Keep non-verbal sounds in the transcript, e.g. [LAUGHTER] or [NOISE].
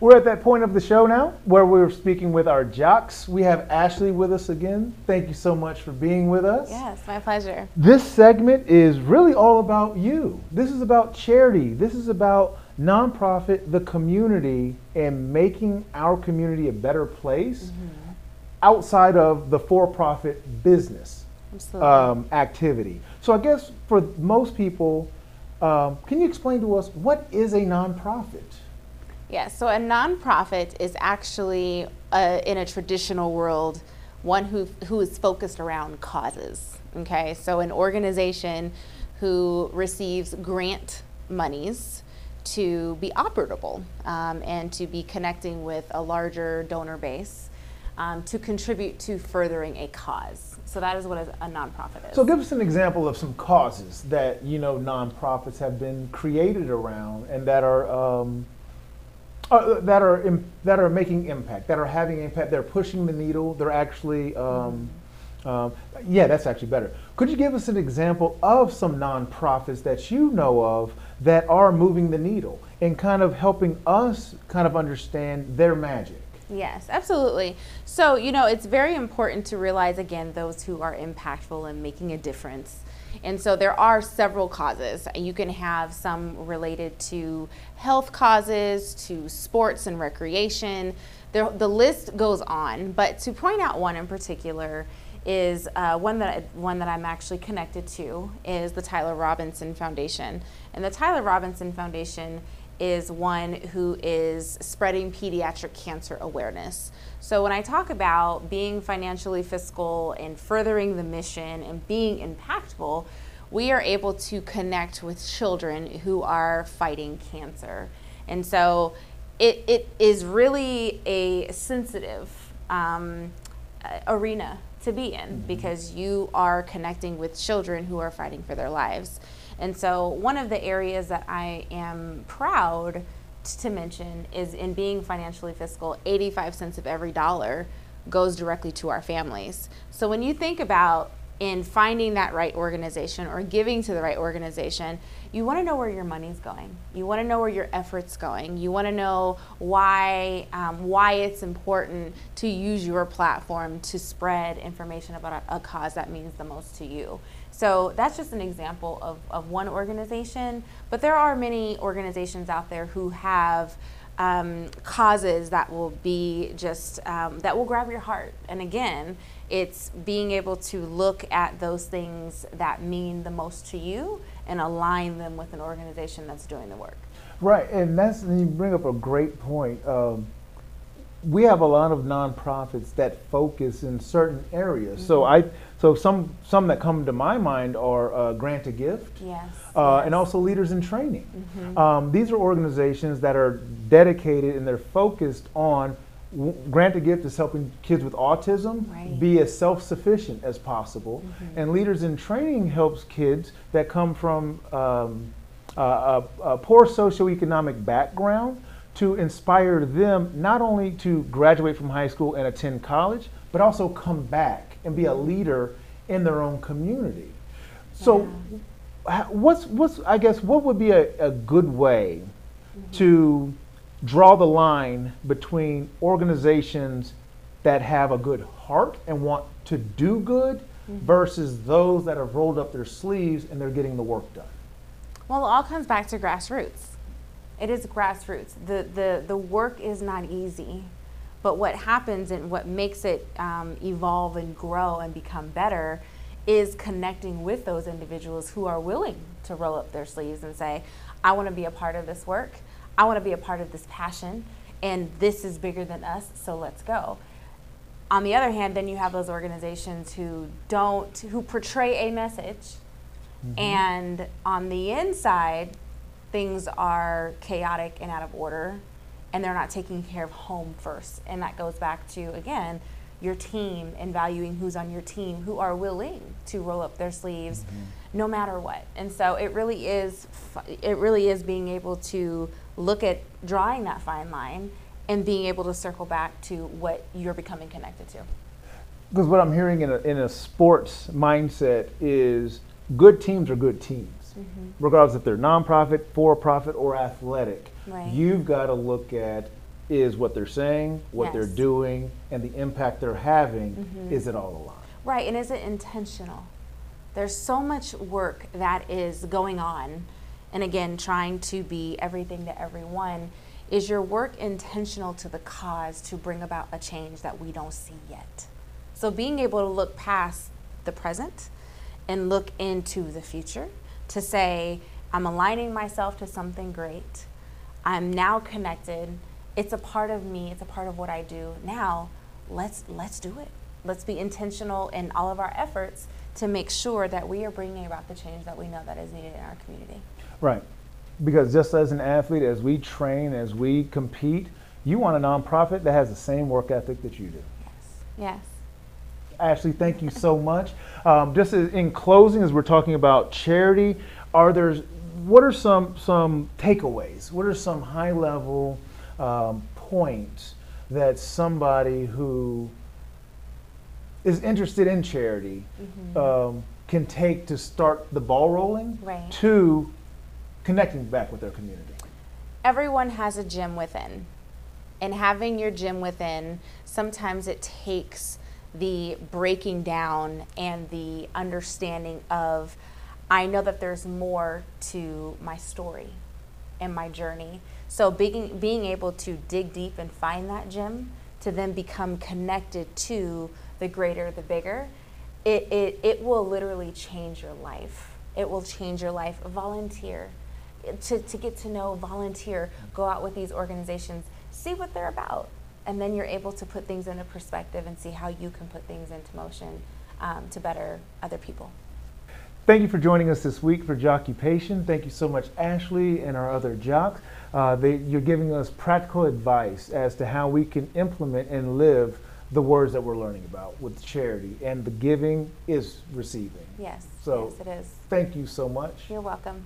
We're at that point of the show now where we're speaking with our jocks. We have Ashley with us again. Thank you so much for being with us. Yes, my pleasure. This segment is really all about you. This is about charity. This is about nonprofit, the community, and making our community a better place mm-hmm. outside of the for profit business um, activity. So, I guess for most people, um, can you explain to us what is a nonprofit? Yes, so a nonprofit is actually, uh, in a traditional world, one who, who is focused around causes. Okay, so an organization who receives grant monies to be operable um, and to be connecting with a larger donor base um, to contribute to furthering a cause. So that is what a, a nonprofit is. So give us an example of some causes that you know nonprofits have been created around and that are um, uh, that are Im- that are making impact, that are having impact. They're pushing the needle. They're actually, um, um, yeah, that's actually better. Could you give us an example of some nonprofits that you know of that are moving the needle and kind of helping us kind of understand their magic? Yes, absolutely. So, you know, it's very important to realize again those who are impactful and making a difference. And so there are several causes. You can have some related to health causes, to sports and recreation. The, the list goes on, but to point out one in particular is uh, one that one that I'm actually connected to is the Tyler Robinson Foundation, and the Tyler Robinson Foundation is one who is spreading pediatric cancer awareness. So when I talk about being financially fiscal and furthering the mission and being impactful, we are able to connect with children who are fighting cancer. And so it, it is really a sensitive um, arena to be in because you are connecting with children who are fighting for their lives. And so, one of the areas that I am proud to mention is in being financially fiscal, 85 cents of every dollar goes directly to our families. So, when you think about in finding that right organization or giving to the right organization, you want to know where your money's going. You want to know where your effort's going. You want to know why um, why it's important to use your platform to spread information about a, a, cause that means the most to you. So that's just an example of, of one organization, but there are many organizations out there who have um, causes that will be just um, that will grab your heart. And again, it's being able to look at those things that mean the most to you and align them with an organization that's doing the work. Right, and that's and you bring up a great point. Um, we have a lot of nonprofits that focus in certain areas. Mm-hmm. So I, so some some that come to my mind are uh, Grant a Gift, yes, uh, yes. and also Leaders in Training. Mm-hmm. Um, these are organizations that are dedicated and they're focused on Grant a Gift is helping kids with autism right. be as self sufficient as possible. Mm-hmm. And Leaders in Training helps kids that come from um, a, a, poor socioeconomic background to inspire them not only to graduate from high school and attend college, but also come back and be a mm-hmm. leader in their own community. So, yeah. what's, what's, I guess, what would be a, a good way mm-hmm. to draw the line between organizations that have a good heart and want to do good mm-hmm. versus those that have rolled up their sleeves and they're getting the work done? Well, it all comes back to grassroots. It is grassroots. The, the, the work is not easy, but what happens and what makes it um, evolve and grow and become better is connecting with those individuals who are willing to roll up their sleeves and say, I want to be a part of this work. I want to be a part of this passion, and this is bigger than us, so let's go. On the other hand, then you have those organizations who don't, who portray a message, mm-hmm. and on the inside, things are chaotic and out of order, and they're not taking care of home first. And that goes back to, again, your team and valuing who's on your team who are willing to roll up their sleeves mm-hmm. No matter what. And so it really is it really is being able to look at drawing that fine line and being able to circle back to what you're becoming connected to. Because what I'm hearing in a, in a sports mindset is good teams are good teams, mm-hmm. regardless if they're nonprofit, for profit, or athletic. Right. You've got to look at is what they're saying, what they're doing, and the impact they're having. Mhm. Is it all aligned? Right, and is it intentional? There's so much work that is going on, and again, trying to be everything to everyone. Is your work intentional to the cause to bring about a change that we don't see yet? So, being able to look past the present and look into the future to say, I'm aligning myself to something great. I'm now connected. It's a part of me. It's a part of what I do. Now, let's let's do it. Let's be intentional in all of our efforts to make sure that we are bringing about the change that we know that is needed in our community. Right. Because just as an athlete, as we train, as we compete, you want a nonprofit that has the same work ethic that you do. Yes. Yes. Ashley, thank you so [LAUGHS] much. Um, just as- in closing, as we're talking about charity, are there what are some some takeaways? What are some high level um, points that somebody who is interested in charity um, can take to start the ball rolling Right. to connecting back with their community? everyone has a gym within. And having your gym within, sometimes it takes the breaking down and the understanding of, I know that there's more to my story and my journey. So being, being able to dig deep and find that gym to then become connected to the greater, the bigger, it, it, it will literally change your life. It will change your life. Volunteer to, to get to know, volunteer, go out with these organizations, see what they're about. And then you're able to put things into perspective and see how you can put things into motion um, to better other people. Thank you for joining us this week for Joccupation. Thank you so much, Ashley, and our other jocks. Uh, you're giving us practical advice as to how we can implement and live the words that we're learning about with charity. And the giving is receiving. Yes, So- yes, it is. Thank you so much. You're welcome.